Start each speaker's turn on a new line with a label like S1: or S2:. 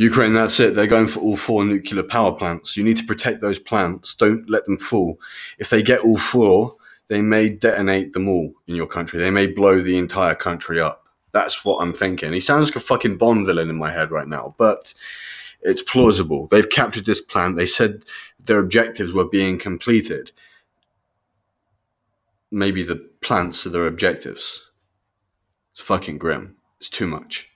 S1: Ukraine, that's it. They're going for all four nuclear power plants. You need to protect those plants. Don't let them fall. If they get all four, they may detonate them all in your country. They may blow the entire country up. That's what I'm thinking. He sounds like a fucking Bond villain in my head right now, but it's plausible. They've captured this plant. They said their objectives were being completed. Maybe the plants are their objectives. It's fucking grim. It's too much.